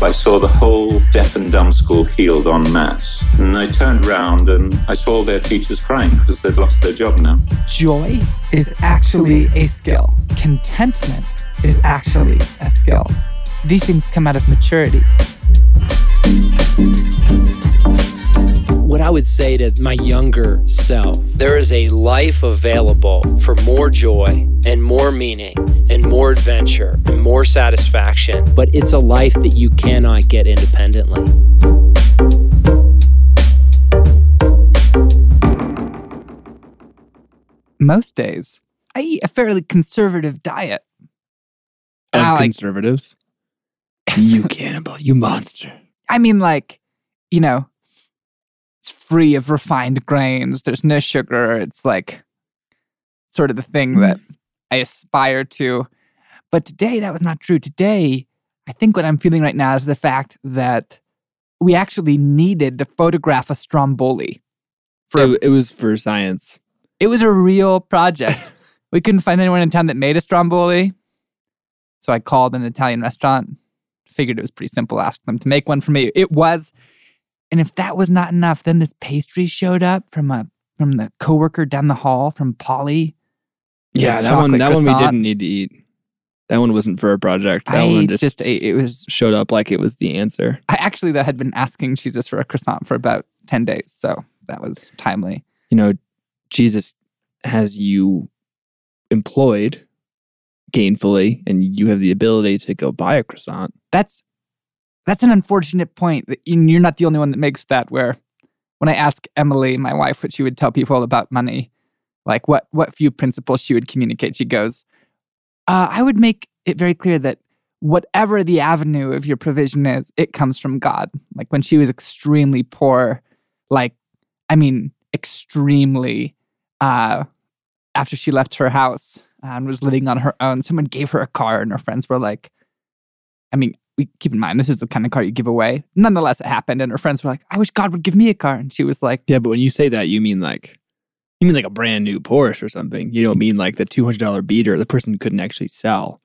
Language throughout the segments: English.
I saw the whole deaf and dumb school healed en masse. And I turned around and I saw all their teachers crying because they'd lost their job now. Joy is actually a skill. Contentment is actually a skill. These things come out of maturity. What I would say to my younger self there is a life available for more joy and more meaning and more adventure and more satisfaction, but it's a life that you cannot get independently. Most days, I eat a fairly conservative diet. Of I like- conservatives. you cannibal, you monster. I mean, like, you know, it's free of refined grains. There's no sugar. It's like sort of the thing hmm. that I aspire to. But today, that was not true. Today, I think what I'm feeling right now is the fact that we actually needed to photograph a Stromboli. For It, it was for science. it was a real project. we couldn't find anyone in town that made a Stromboli. So I called an Italian restaurant. Figured it was pretty simple. Asked them to make one for me. It was. And if that was not enough, then this pastry showed up from a from the coworker down the hall from Polly. Yeah, that one. That one we didn't need to eat. That one wasn't for a project. That I one just, just, ate. It was. showed up like it was the answer. I actually though had been asking Jesus for a croissant for about ten days, so that was timely. You know, Jesus has you employed gainfully, and you have the ability to go buy a croissant. that's that's an unfortunate point. that- You're not the only one that makes that. Where when I ask Emily, my wife, what she would tell people about money, like what what few principles she would communicate, she goes, uh, "I would make it very clear that whatever the avenue of your provision is, it comes from God." Like when she was extremely poor, like I mean, extremely. Uh, after she left her house and was living on her own, someone gave her a car, and her friends were like, I mean, we keep in mind this is the kind of car you give away. Nonetheless, it happened, and her friends were like, "I wish God would give me a car," and she was like, Yeah, but when you say that, you mean like you mean like a brand new Porsche or something. You don't mean like the two hundred dollar beater the person couldn't actually sell.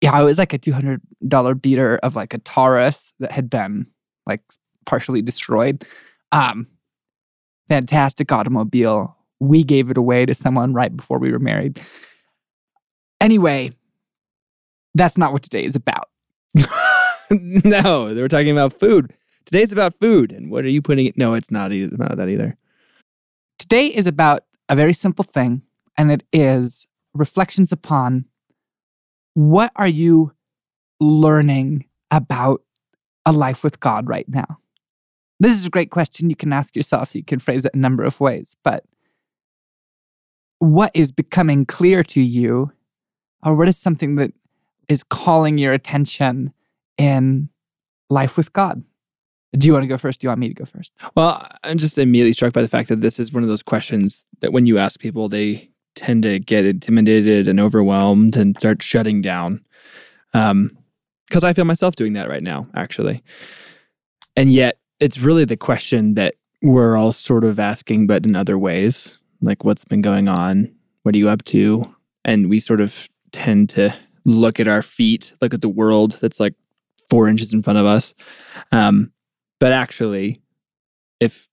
"Yeah, it was like a two hundred dollar beater of like a Taurus that had been like partially destroyed." Um, fantastic automobile. We gave it away to someone right before we were married. Anyway, that's not what today is about. no, they were talking about food. Today's about food, and what are you putting? it? No, it's not. Either, not that either. Today is about a very simple thing, and it is reflections upon what are you learning about a life with God right now? This is a great question you can ask yourself. You can phrase it a number of ways, but what is becoming clear to you, or what is something that is calling your attention in life with God? Do you want to go first? Do you want me to go first? Well, I'm just immediately struck by the fact that this is one of those questions that when you ask people, they tend to get intimidated and overwhelmed and start shutting down. Um, because I feel myself doing that right now, actually. And yet, it's really the question that we're all sort of asking, but in other ways. Like, what's been going on? What are you up to? And we sort of tend to look at our feet, look at the world that's like four inches in front of us. Um, but actually, if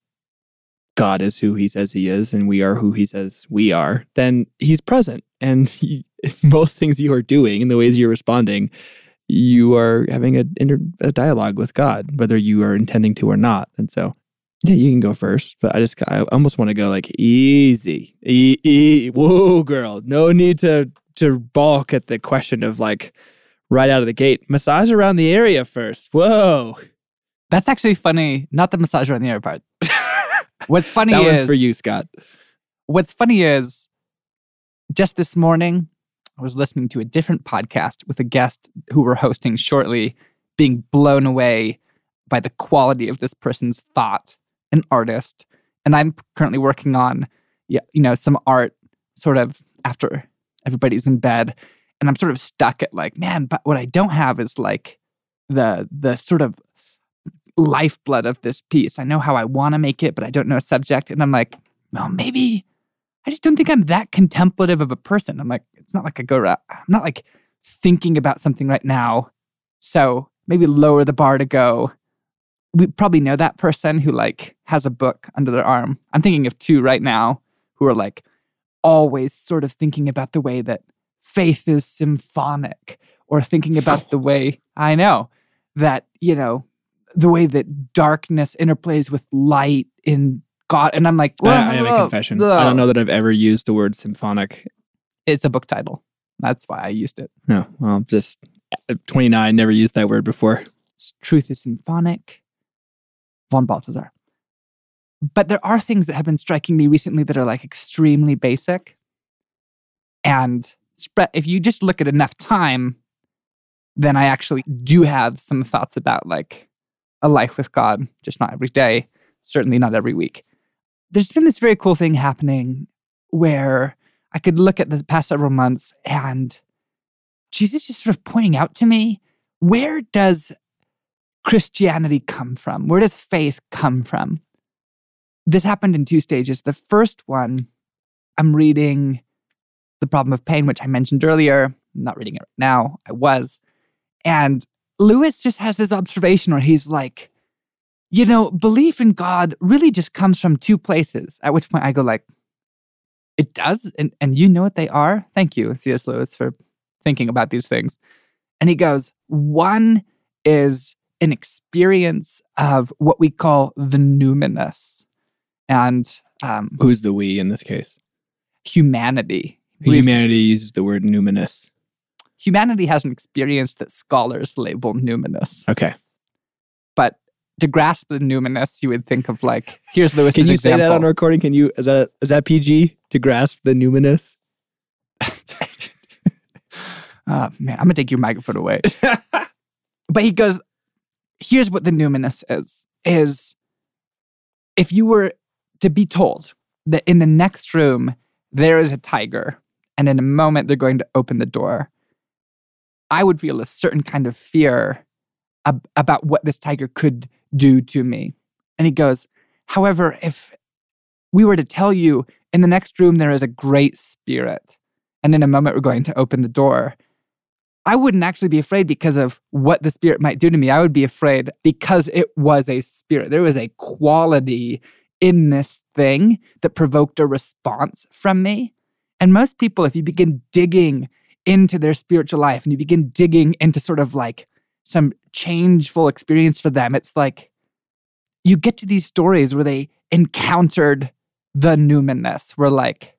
God is who he says he is and we are who he says we are, then he's present. And he, most things you are doing and the ways you're responding, you are having a, a dialogue with God, whether you are intending to or not. And so, yeah, you can go first, but I just, I almost want to go like easy. E- e- whoa, girl. No need to, to balk at the question of like right out of the gate. Massage around the area first. Whoa. That's actually funny. Not the massage around the air part. what's funny that is for you, Scott. What's funny is just this morning I was listening to a different podcast with a guest who we're hosting shortly, being blown away by the quality of this person's thought, an artist. And I'm currently working on, yeah, you know, some art sort of after everybody's in bed. And I'm sort of stuck at like, man, but what I don't have is like the the sort of lifeblood of this piece. I know how I want to make it, but I don't know a subject. And I'm like, well, maybe I just don't think I'm that contemplative of a person. I'm like, it's not like I go around, I'm not like thinking about something right now. So maybe lower the bar to go. We probably know that person who like has a book under their arm. I'm thinking of two right now who are like always sort of thinking about the way that faith is symphonic or thinking about the way I know that, you know, the way that darkness interplays with light in God. And I'm like, I, I have a confession. I don't know that I've ever used the word symphonic. It's a book title. That's why I used it. No, well, just uh, 29, never used that word before. Truth is symphonic. Von Balthasar. But there are things that have been striking me recently that are like extremely basic. And spread if you just look at enough time, then I actually do have some thoughts about like a life with God, just not every day, certainly not every week. There's been this very cool thing happening where I could look at the past several months and Jesus just sort of pointing out to me where does Christianity come from? Where does faith come from? This happened in two stages. The first one, I'm reading The Problem of Pain, which I mentioned earlier. I'm not reading it right now. I was. And Lewis just has this observation where he's like, you know, belief in God really just comes from two places. At which point I go like, it does? And, and you know what they are? Thank you, C.S. Lewis, for thinking about these things. And he goes, one is an experience of what we call the numinous. And um, who's the we in this case? Humanity. Humanity uses the word numinous. Humanity has an experience that scholars label numinous. Okay. But to grasp the numinous, you would think of like, here's Lewis. Can you example. say that on recording? Can you, is that, is that PG to grasp the numinous? oh, man, I'm going to take your microphone away. but he goes, here's what the numinous is, is if you were to be told that in the next room, there is a tiger, and in a moment they're going to open the door, I would feel a certain kind of fear ab- about what this tiger could do to me. And he goes, however, if we were to tell you in the next room there is a great spirit, and in a moment we're going to open the door, I wouldn't actually be afraid because of what the spirit might do to me. I would be afraid because it was a spirit. There was a quality in this thing that provoked a response from me. And most people, if you begin digging into their spiritual life and you begin digging into sort of like some changeful experience for them, it's like you get to these stories where they encountered the numinous, where like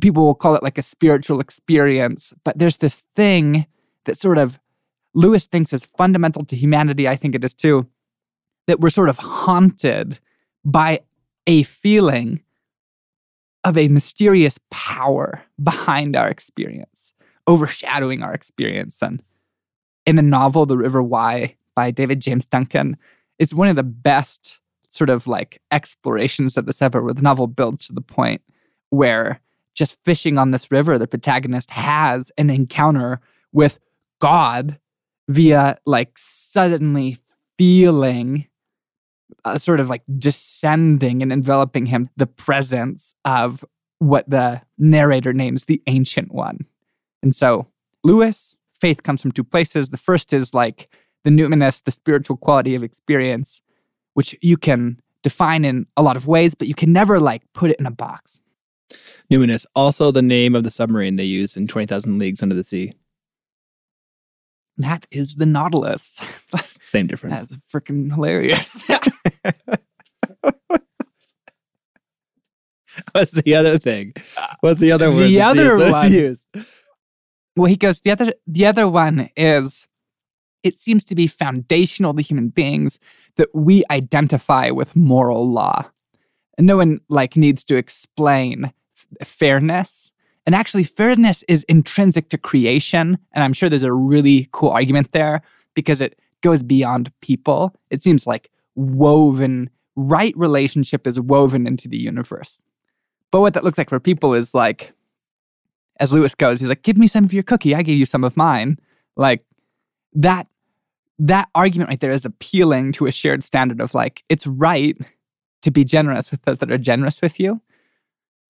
people will call it like a spiritual experience, but there's this thing that sort of Lewis thinks is fundamental to humanity. I think it is too, that we're sort of haunted by a feeling of a mysterious power behind our experience, overshadowing our experience. And in the novel, The River Why by David James Duncan, it's one of the best sort of like explorations of this ever, where the novel builds to the point where just fishing on this river, the protagonist has an encounter with God via like suddenly feeling uh, sort of like descending and enveloping him the presence of what the narrator names the ancient one. And so, Lewis, faith comes from two places. The first is like the numinous, the spiritual quality of experience, which you can define in a lot of ways, but you can never like put it in a box. Numinous, also the name of the submarine they use in 20,000 Leagues Under the Sea. That is the Nautilus. Same difference. That's freaking hilarious. What's the other thing? What's the other word? The other used? One- use. Well, he goes, the other the other one is it seems to be foundational to human beings that we identify with moral law. And no one like needs to explain f- fairness. And actually, fairness is intrinsic to creation. And I'm sure there's a really cool argument there because it goes beyond people. It seems like woven, right relationship is woven into the universe. But what that looks like for people is like, as Lewis goes, he's like, give me some of your cookie. I gave you some of mine. Like that, that argument right there is appealing to a shared standard of like, it's right to be generous with those that are generous with you.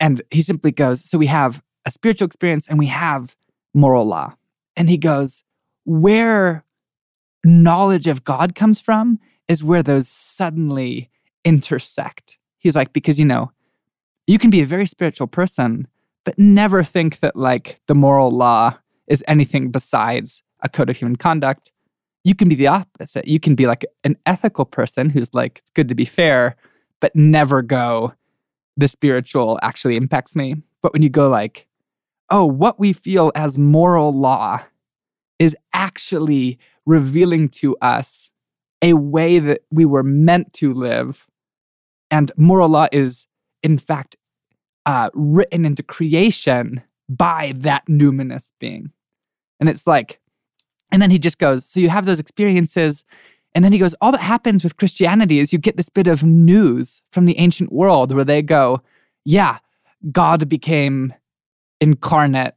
And he simply goes, so we have a spiritual experience and we have moral law. And he goes, where knowledge of God comes from is where those suddenly intersect. He's like, because, you know, you can be a very spiritual person, but never think that like the moral law is anything besides a code of human conduct. You can be the opposite. You can be like an ethical person who's like, it's good to be fair, but never go, the spiritual actually impacts me. But when you go like, oh, what we feel as moral law is actually revealing to us a way that we were meant to live. And moral law is, in fact, uh, written into creation by that numinous being. And it's like, and then he just goes, So you have those experiences. And then he goes, All that happens with Christianity is you get this bit of news from the ancient world where they go, Yeah, God became incarnate.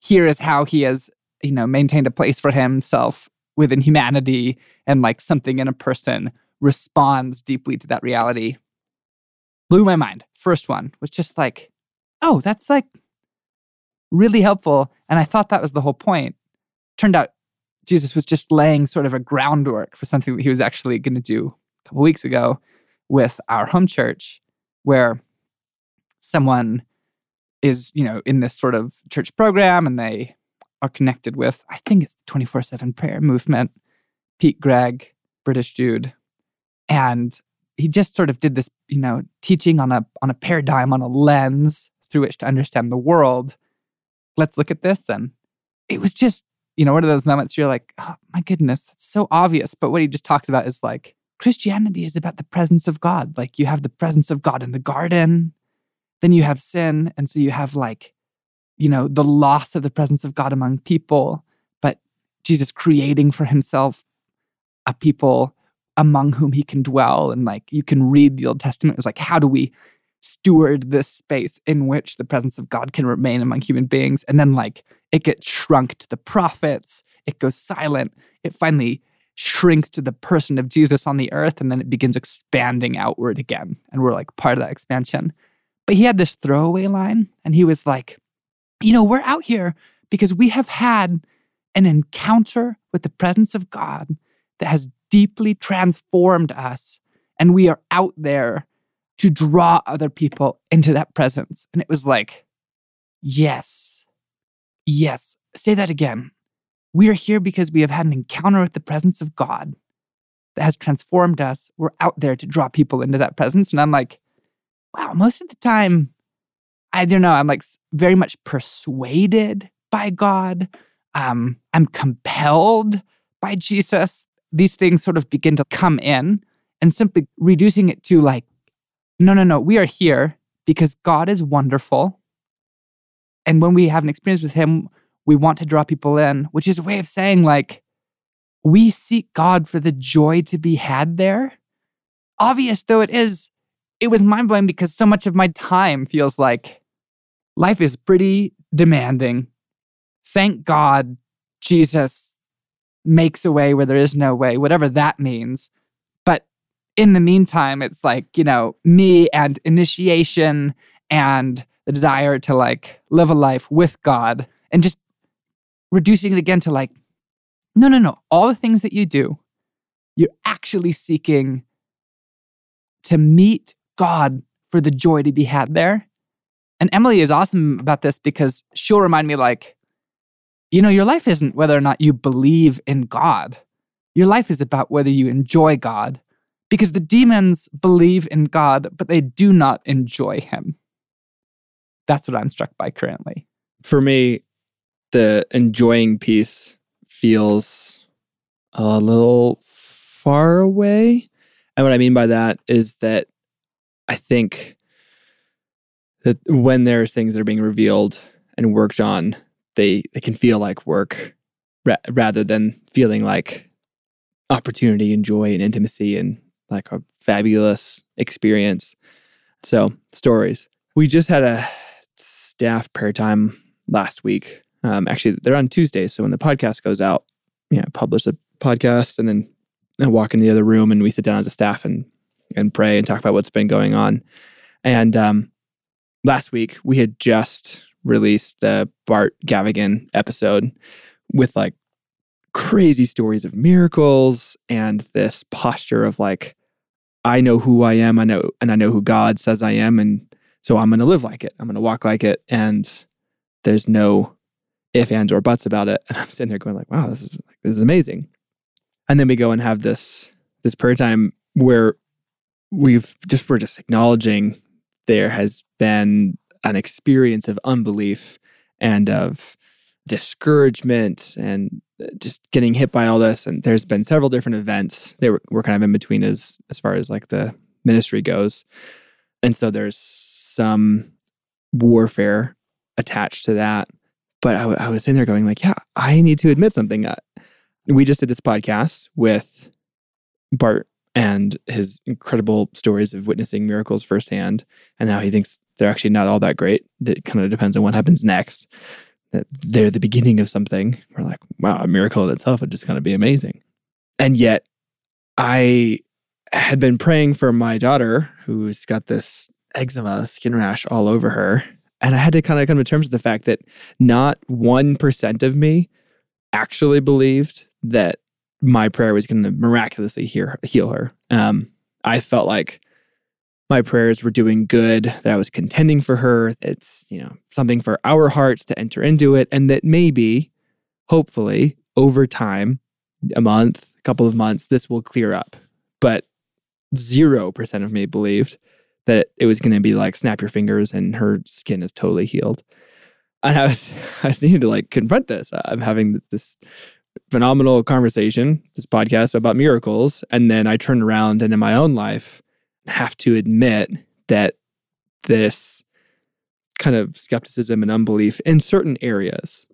Here is how he has, you know, maintained a place for himself within humanity and like something in a person responds deeply to that reality. Blew my mind. First one was just like, oh, that's like really helpful. And I thought that was the whole point. Turned out Jesus was just laying sort of a groundwork for something that he was actually going to do a couple weeks ago with our home church, where someone is, you know, in this sort of church program and they are connected with, I think it's the 24 7 prayer movement, Pete Greig, British dude. And he just sort of did this, you know, teaching on a on a paradigm, on a lens through which to understand the world. Let's look at this. And it was just, you know, one of those moments you're like, oh my goodness, it's so obvious. But what he just talks about is like Christianity is about the presence of God. Like you have the presence of God in the garden, then you have sin. And so you have like, you know, the loss of the presence of God among people, but Jesus creating for himself a people among whom he can dwell. And like you can read the Old Testament. It was like, how do we steward this space in which the presence of God can remain among human beings? And then like it gets shrunk to the prophets, it goes silent, it finally shrinks to the person of Jesus on the earth, and then it begins expanding outward again. And we're like part of that expansion. But he had this throwaway line, and he was like, you know, we're out here because we have had an encounter with the presence of God that has deeply transformed us. And we are out there to draw other people into that presence. And it was like, yes, yes, say that again. We are here because we have had an encounter with the presence of God that has transformed us. We're out there to draw people into that presence. And I'm like, wow, most of the time, I don't know, I'm like very much persuaded by God. Um, I'm compelled by Jesus. These things sort of begin to come in and simply reducing it to like, no, no, no, we are here because God is wonderful. And when we have an experience with Him, we want to draw people in, which is a way of saying like, we seek God for the joy to be had there. Obvious though it is, it was mind blowing because so much of my time feels like life is pretty demanding. Thank God Jesus makes a way where there is no way, whatever that means. But in the meantime, it's like, you know, me and initiation and the desire to like live a life with God and just reducing it again to like, no, no, no. All the things that you do, you're actually seeking to meet God for the joy to be had there. And Emily is awesome about this because she'll remind me, like, you know, your life isn't whether or not you believe in God. Your life is about whether you enjoy God because the demons believe in God, but they do not enjoy Him. That's what I'm struck by currently. For me, the enjoying piece feels a little far away. And what I mean by that is that I think that when there's things that are being revealed and worked on, they they can feel like work ra- rather than feeling like opportunity and joy and intimacy and like a fabulous experience. So stories. We just had a staff prayer time last week. Um, actually, they're on Tuesdays, so when the podcast goes out, you know, publish a podcast and then I walk in the other room and we sit down as a staff and and pray and talk about what's been going on. And um, last week we had just released the Bart Gavigan episode with like crazy stories of miracles and this posture of like, I know who I am, I know, and I know who God says I am, and so I'm going to live like it. I'm going to walk like it, and there's no if, ands, or buts about it. And I'm sitting there going like, wow, this is like, this is amazing. And then we go and have this this prayer time where we've just we're just acknowledging there has been an experience of unbelief and of discouragement and just getting hit by all this. And there's been several different events that we're, we're kind of in between as as far as like the ministry goes. And so there's some warfare attached to that. But I, I was in there going like, yeah, I need to admit something. Uh, we just did this podcast with Bart and his incredible stories of witnessing miracles firsthand and how he thinks they're actually not all that great. It kind of depends on what happens next. That they're the beginning of something. We're like, wow, a miracle in itself would just kind of be amazing. And yet, I had been praying for my daughter who's got this eczema skin rash all over her. And I had to kind of come to terms with the fact that not 1% of me actually believed that my prayer was going to miraculously heal, heal her. Um, I felt like my prayers were doing good, that I was contending for her. It's, you know, something for our hearts to enter into it. And that maybe, hopefully, over time, a month, a couple of months, this will clear up. But 0% of me believed that it was going to be like snap your fingers and her skin is totally healed. And I was, I was to like confront this. I'm having this phenomenal conversation, this podcast about miracles. And then I turn around and in my own life have to admit that this kind of skepticism and unbelief in certain areas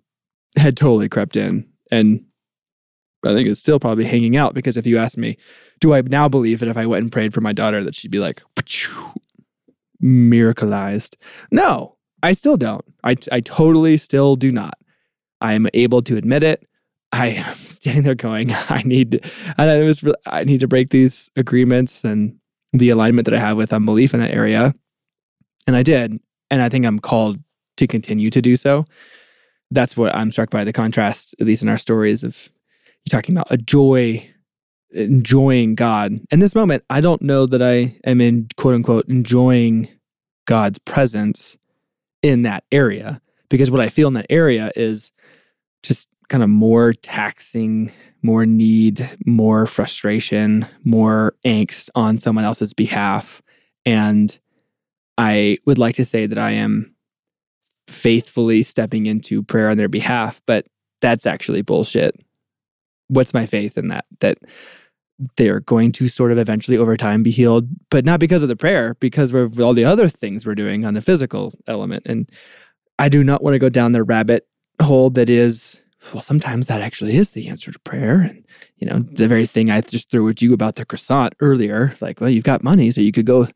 had totally crept in. And I think it's still probably hanging out because if you ask me, do I now believe that if I went and prayed for my daughter that she'd be like miracleized? No, I still don't. I, I totally still do not. I am able to admit it. I am standing there going, I need, and I was, I need to break these agreements and the alignment that I have with unbelief in that area, and I did, and I think I'm called to continue to do so. That's what I'm struck by the contrast, at least in our stories of you talking about a joy, enjoying God. In this moment, I don't know that I am in quote unquote enjoying God's presence in that area because what I feel in that area is just kind of more taxing, more need, more frustration, more angst on someone else's behalf. And I would like to say that I am faithfully stepping into prayer on their behalf, but that's actually bullshit. What's my faith in that? That they're going to sort of eventually over time be healed, but not because of the prayer, because of all the other things we're doing on the physical element. And I do not want to go down the rabbit hole that is well, sometimes that actually is the answer to prayer. And, you know, the very thing I just threw at you about the croissant earlier, like, well, you've got money, so you could go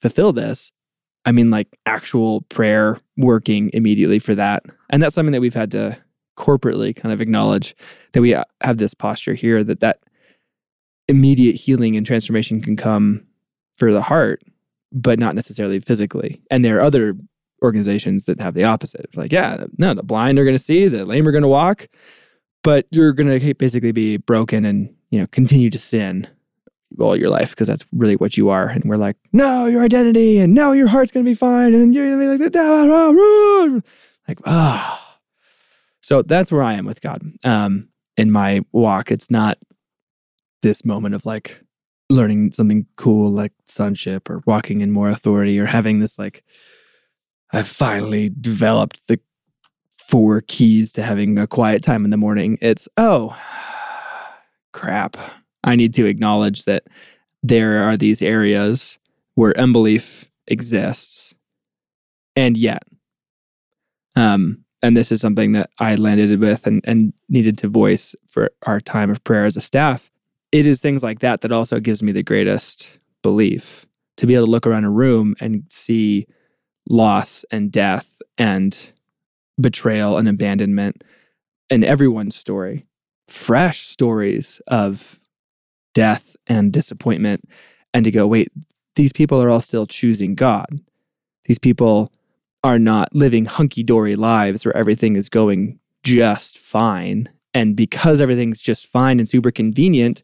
fulfill this. I mean, like actual prayer working immediately for that. And that's something that we've had to corporately kind of acknowledge that we have this posture here that that immediate healing and transformation can come for the heart, but not necessarily physically. And there are other organizations that have the opposite. It's like, yeah, no, the blind are going to see, the lame are going to walk, but you're going to basically be broken and you know continue to sin all your life because that's really what you are. And we're like, no, your identity, and no, your heart's going to be fine, and you're going to be like, like, ah. Oh. So that's where I am with God. Um, in my walk, it's not this moment of like learning something cool like sonship or walking in more authority or having this like I've finally developed the four keys to having a quiet time in the morning. It's, oh, crap. I need to acknowledge that there are these areas where unbelief exists. And yet, um, and this is something that I landed with and, and needed to voice for our time of prayer as a staff. It is things like that that also gives me the greatest belief to be able to look around a room and see loss and death and betrayal and abandonment in everyone's story. Fresh stories of death and disappointment. And to go, wait, these people are all still choosing God. These people are not living hunky dory lives where everything is going just fine. And because everything's just fine and super convenient,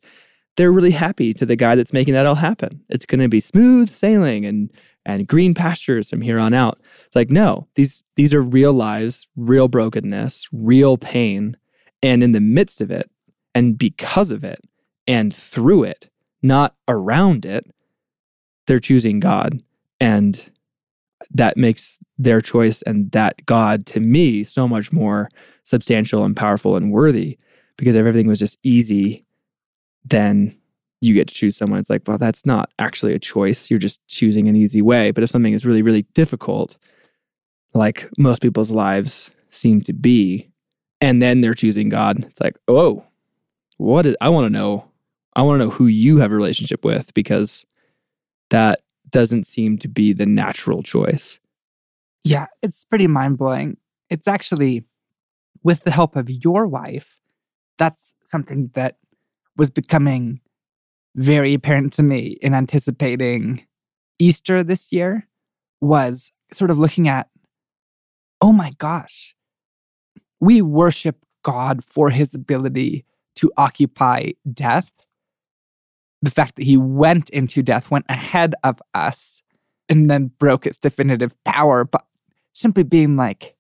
they're really happy to the guy that's making that all happen. It's going to be smooth sailing and and green pastures from here on out. It's like no, these these are real lives, real brokenness, real pain, and in the midst of it, and because of it, and through it, not around it, they're choosing God, and that makes their choice and that God to me so much more substantial and powerful and worthy because everything was just easy then you get to choose someone. It's like, well, that's not actually a choice. You're just choosing an easy way. But if something is really, really difficult, like most people's lives seem to be, and then they're choosing God, it's like, oh, what is, I want to know. I want to know who you have a relationship with because that doesn't seem to be the natural choice. Yeah, it's pretty mind blowing. It's actually with the help of your wife, that's something that was becoming very apparent to me in anticipating Easter this year was sort of looking at, oh my gosh, we worship God for his ability to occupy death. The fact that he went into death, went ahead of us, and then broke its definitive power. But simply being like,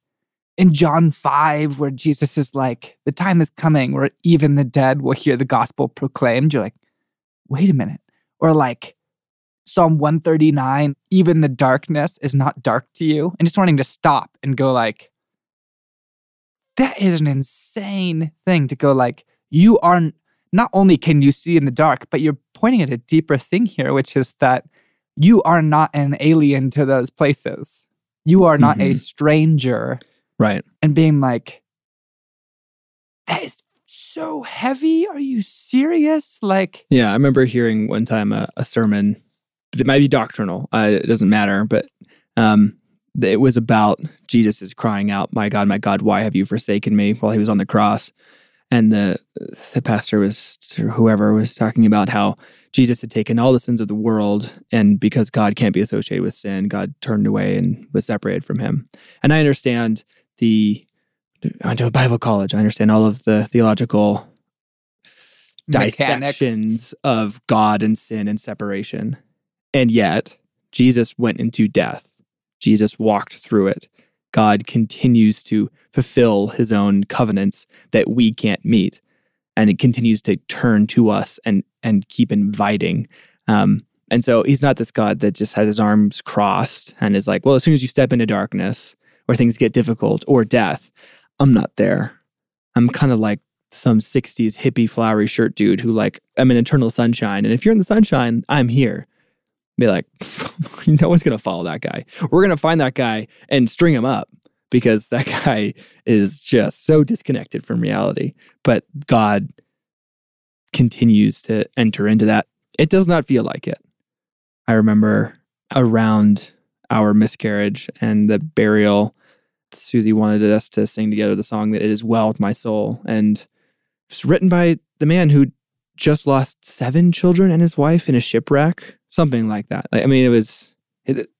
in John 5, where Jesus is like, the time is coming where even the dead will hear the gospel proclaimed, you're like, wait a minute. Or like Psalm 139, even the darkness is not dark to you. And just wanting to stop and go like, that is an insane thing to go like, you are not not only can you see in the dark, but you're pointing at a deeper thing here, which is that you are not an alien to those places. You are not mm-hmm. a stranger Right. And being like, that is so heavy. Are you serious? Like, yeah, I remember hearing one time a, a sermon that might be doctrinal. Uh, it doesn't matter, but um, it was about Jesus is crying out, "My God, my God, why have you forsaken me?" while he was on the cross, and the the pastor was whoever was talking about how Jesus had taken all the sins of the world, and because God can't be associated with sin, God turned away and was separated from him. And I understand the I went to a Bible college. I understand all of the theological Mechanics. dissections of God and sin and separation. And yet, Jesus went into death. Jesus walked through it. God continues to fulfill his own covenants that we can't meet. And it continues to turn to us and and keep inviting. Um, and so he's not this God that just has his arms crossed and is like, well, as soon as you step into darkness, where things get difficult or death. I'm not there. I'm kind of like some 60s hippie flowery shirt dude who like I'm in eternal sunshine. And if you're in the sunshine, I'm here. Be like, no one's gonna follow that guy. We're gonna find that guy and string him up because that guy is just so disconnected from reality. But God continues to enter into that. It does not feel like it. I remember around our miscarriage and the burial Susie wanted us to sing together the song that it is well with my soul. And it's written by the man who just lost seven children and his wife in a shipwreck, something like that. I mean, it was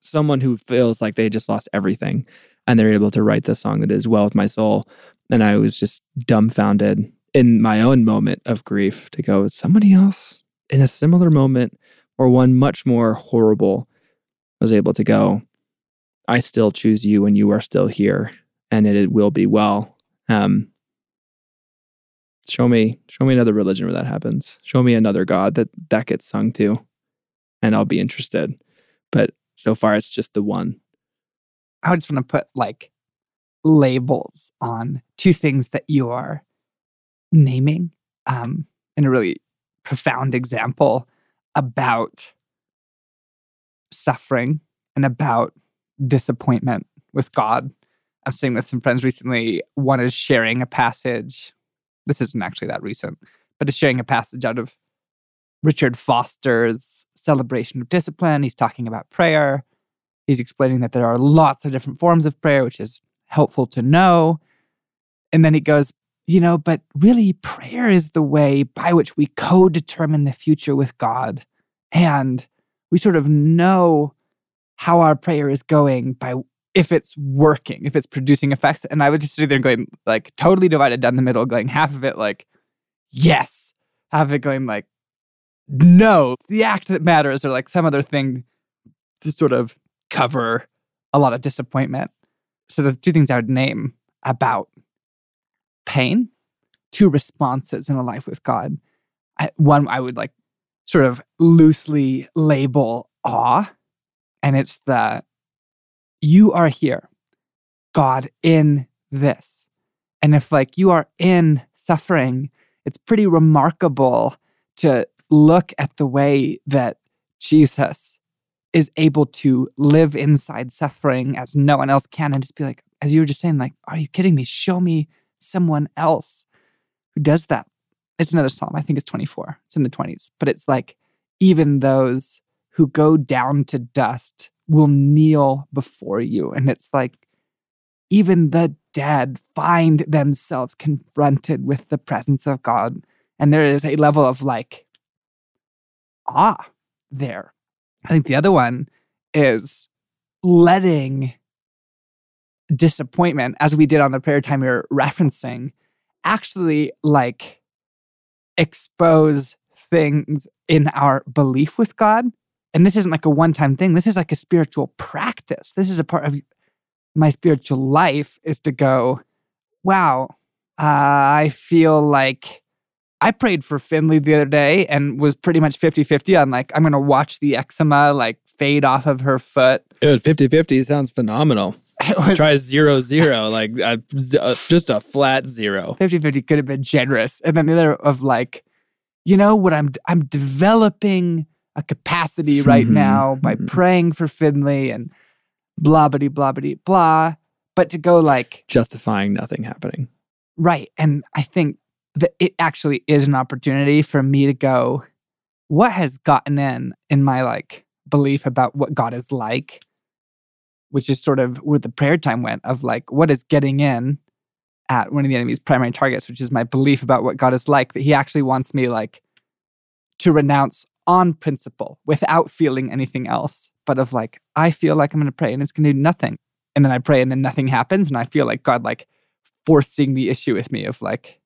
someone who feels like they just lost everything and they're able to write the song that is well with my soul. And I was just dumbfounded in my own moment of grief to go, somebody else in a similar moment or one much more horrible was able to go, I still choose you and you are still here and it, it will be well. Um, show me, show me another religion where that happens. Show me another God that that gets sung to and I'll be interested. But so far it's just the one. I just want to put like labels on two things that you are naming um, in a really profound example about suffering and about disappointment with God. I'm sitting with some friends recently. One is sharing a passage. This isn't actually that recent, but is sharing a passage out of Richard Foster's Celebration of Discipline. He's talking about prayer. He's explaining that there are lots of different forms of prayer, which is helpful to know. And then he goes, you know, but really, prayer is the way by which we co determine the future with God. And we sort of know how our prayer is going by if it's working, if it's producing effects. And I would just sit there going like totally divided down the middle, going half of it like, yes, half of it going like, no, the act that matters or like some other thing to sort of cover a lot of disappointment. So the two things I would name about pain, two responses in a life with God. I, one I would like sort of loosely label awe, and it's the you are here, God in this. And if like you are in suffering, it's pretty remarkable to look at the way that Jesus is able to live inside suffering as no one else can and just be like, as you were just saying, like, are you kidding me? Show me someone else who does that. It's another psalm. I think it's 24. It's in the 20s. But it's like, even those who go down to dust will kneel before you. And it's like, even the dead find themselves confronted with the presence of God. And there is a level of like ah, there. I think the other one is letting disappointment, as we did on the prayer time you're referencing, actually like expose things in our belief with God. And this isn't like a one time thing. This is like a spiritual practice. This is a part of my spiritual life is to go, wow, uh, I feel like I prayed for Finley the other day and was pretty much 50 50 on like, I'm going to watch the eczema like fade off of her foot. Dude, 50 50 sounds phenomenal. Was, Try zero zero, like uh, just a flat zero. 50 50 could have been generous. And then the other of like, you know what I'm I'm developing a capacity right mm-hmm. now by mm-hmm. praying for Finley and blah blah blah blah blah. But to go like justifying nothing happening. Right. And I think that it actually is an opportunity for me to go, what has gotten in in my like belief about what God is like, which is sort of where the prayer time went of like, what is getting in at one of the enemy's primary targets, which is my belief about what God is like, that he actually wants me like to renounce on principle without feeling anything else, but of like, I feel like I'm to pray and it's to do nothing. And then I pray and then nothing happens. And I feel like God like forcing the issue with me of like,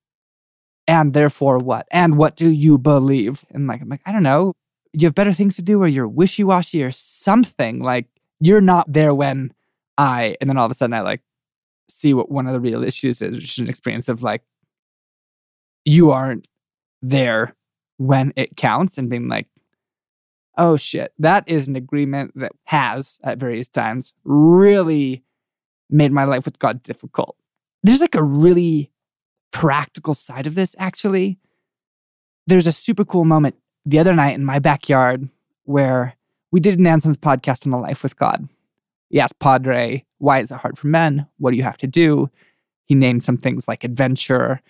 and therefore what? And what do you believe? And like, I'm like, I don't know. You have better things to do or you're wishy washy or something. Like, you're not there when I, and then all of a sudden I like see what one of the real issues is, which is an experience of like, you aren't there when it counts and being like, oh shit, that is an agreement that has at various times really made my life with God difficult. There's like a really practical side of this, actually. There's a super cool moment the other night in my backyard where we did an Anson's podcast on a life with God. He asked Padre, why is it hard for men? What do you have to do? He named some things like adventure,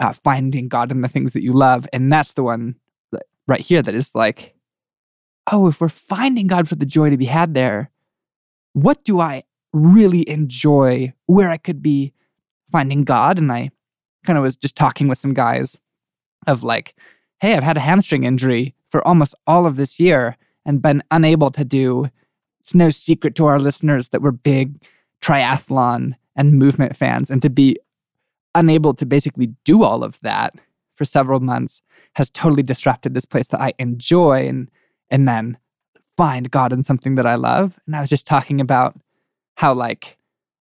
uh, finding God in the things that you love. And that's the one right here that is like, oh, if we're finding God for the joy to be had there, what do I really enjoy where I could be finding God? And I kind of was just talking with some guys of like, hey, I've had a hamstring injury for almost all of this year and been unable to do. It's no secret to our listeners that we're big triathlon and movement fans, and to be unable to basically do all of that for several months has totally disrupted this place that I enjoy and and then find God in something that I love. And I was just talking about how like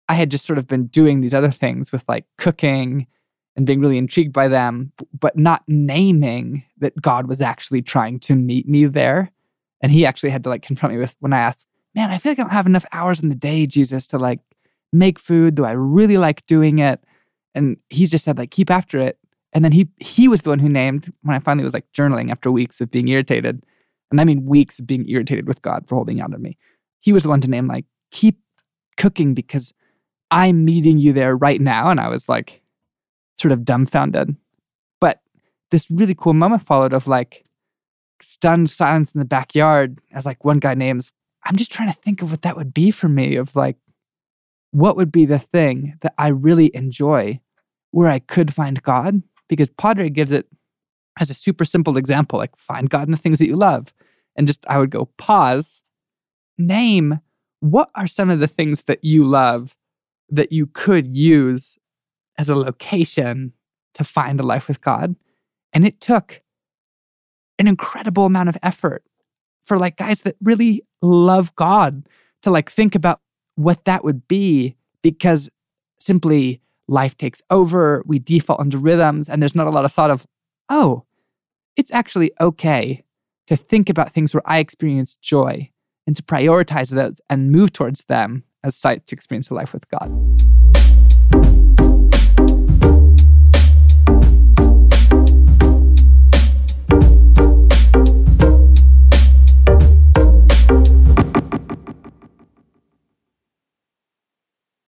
I had just sort of been doing these other things with like cooking and being really intrigued by them, but not naming that God was actually trying to meet me there. And he actually had to like confront me with when I asked, Man, I feel like I don't have enough hours in the day, Jesus, to like make food. Do I really like doing it? And he just said, like, keep after it. And then he he was the one who named when I finally was like journaling after weeks of being irritated. And I mean weeks of being irritated with God for holding out on me. He was the one to name like, keep cooking because I'm meeting you there right now. And I was like, sort of dumbfounded. But this really cool moment followed of like stunned silence in the backyard as like one guy names, I'm just trying to think of what that would be for me of like, what would be the thing that I really enjoy where I could find God? Because Padre gives it as a super simple example, like find God in the things that you love. And just I would go pause, name what are some of the things that you love that you could use as a location to find a life with God? And it took an incredible amount of effort for like guys that really love God to like think about what that would be because simply life takes over, we default into rhythms, and there's not a lot of thought of, oh, it's actually okay to think about things where I experience joy and to prioritize those and move towards them as sites to experience a life with God.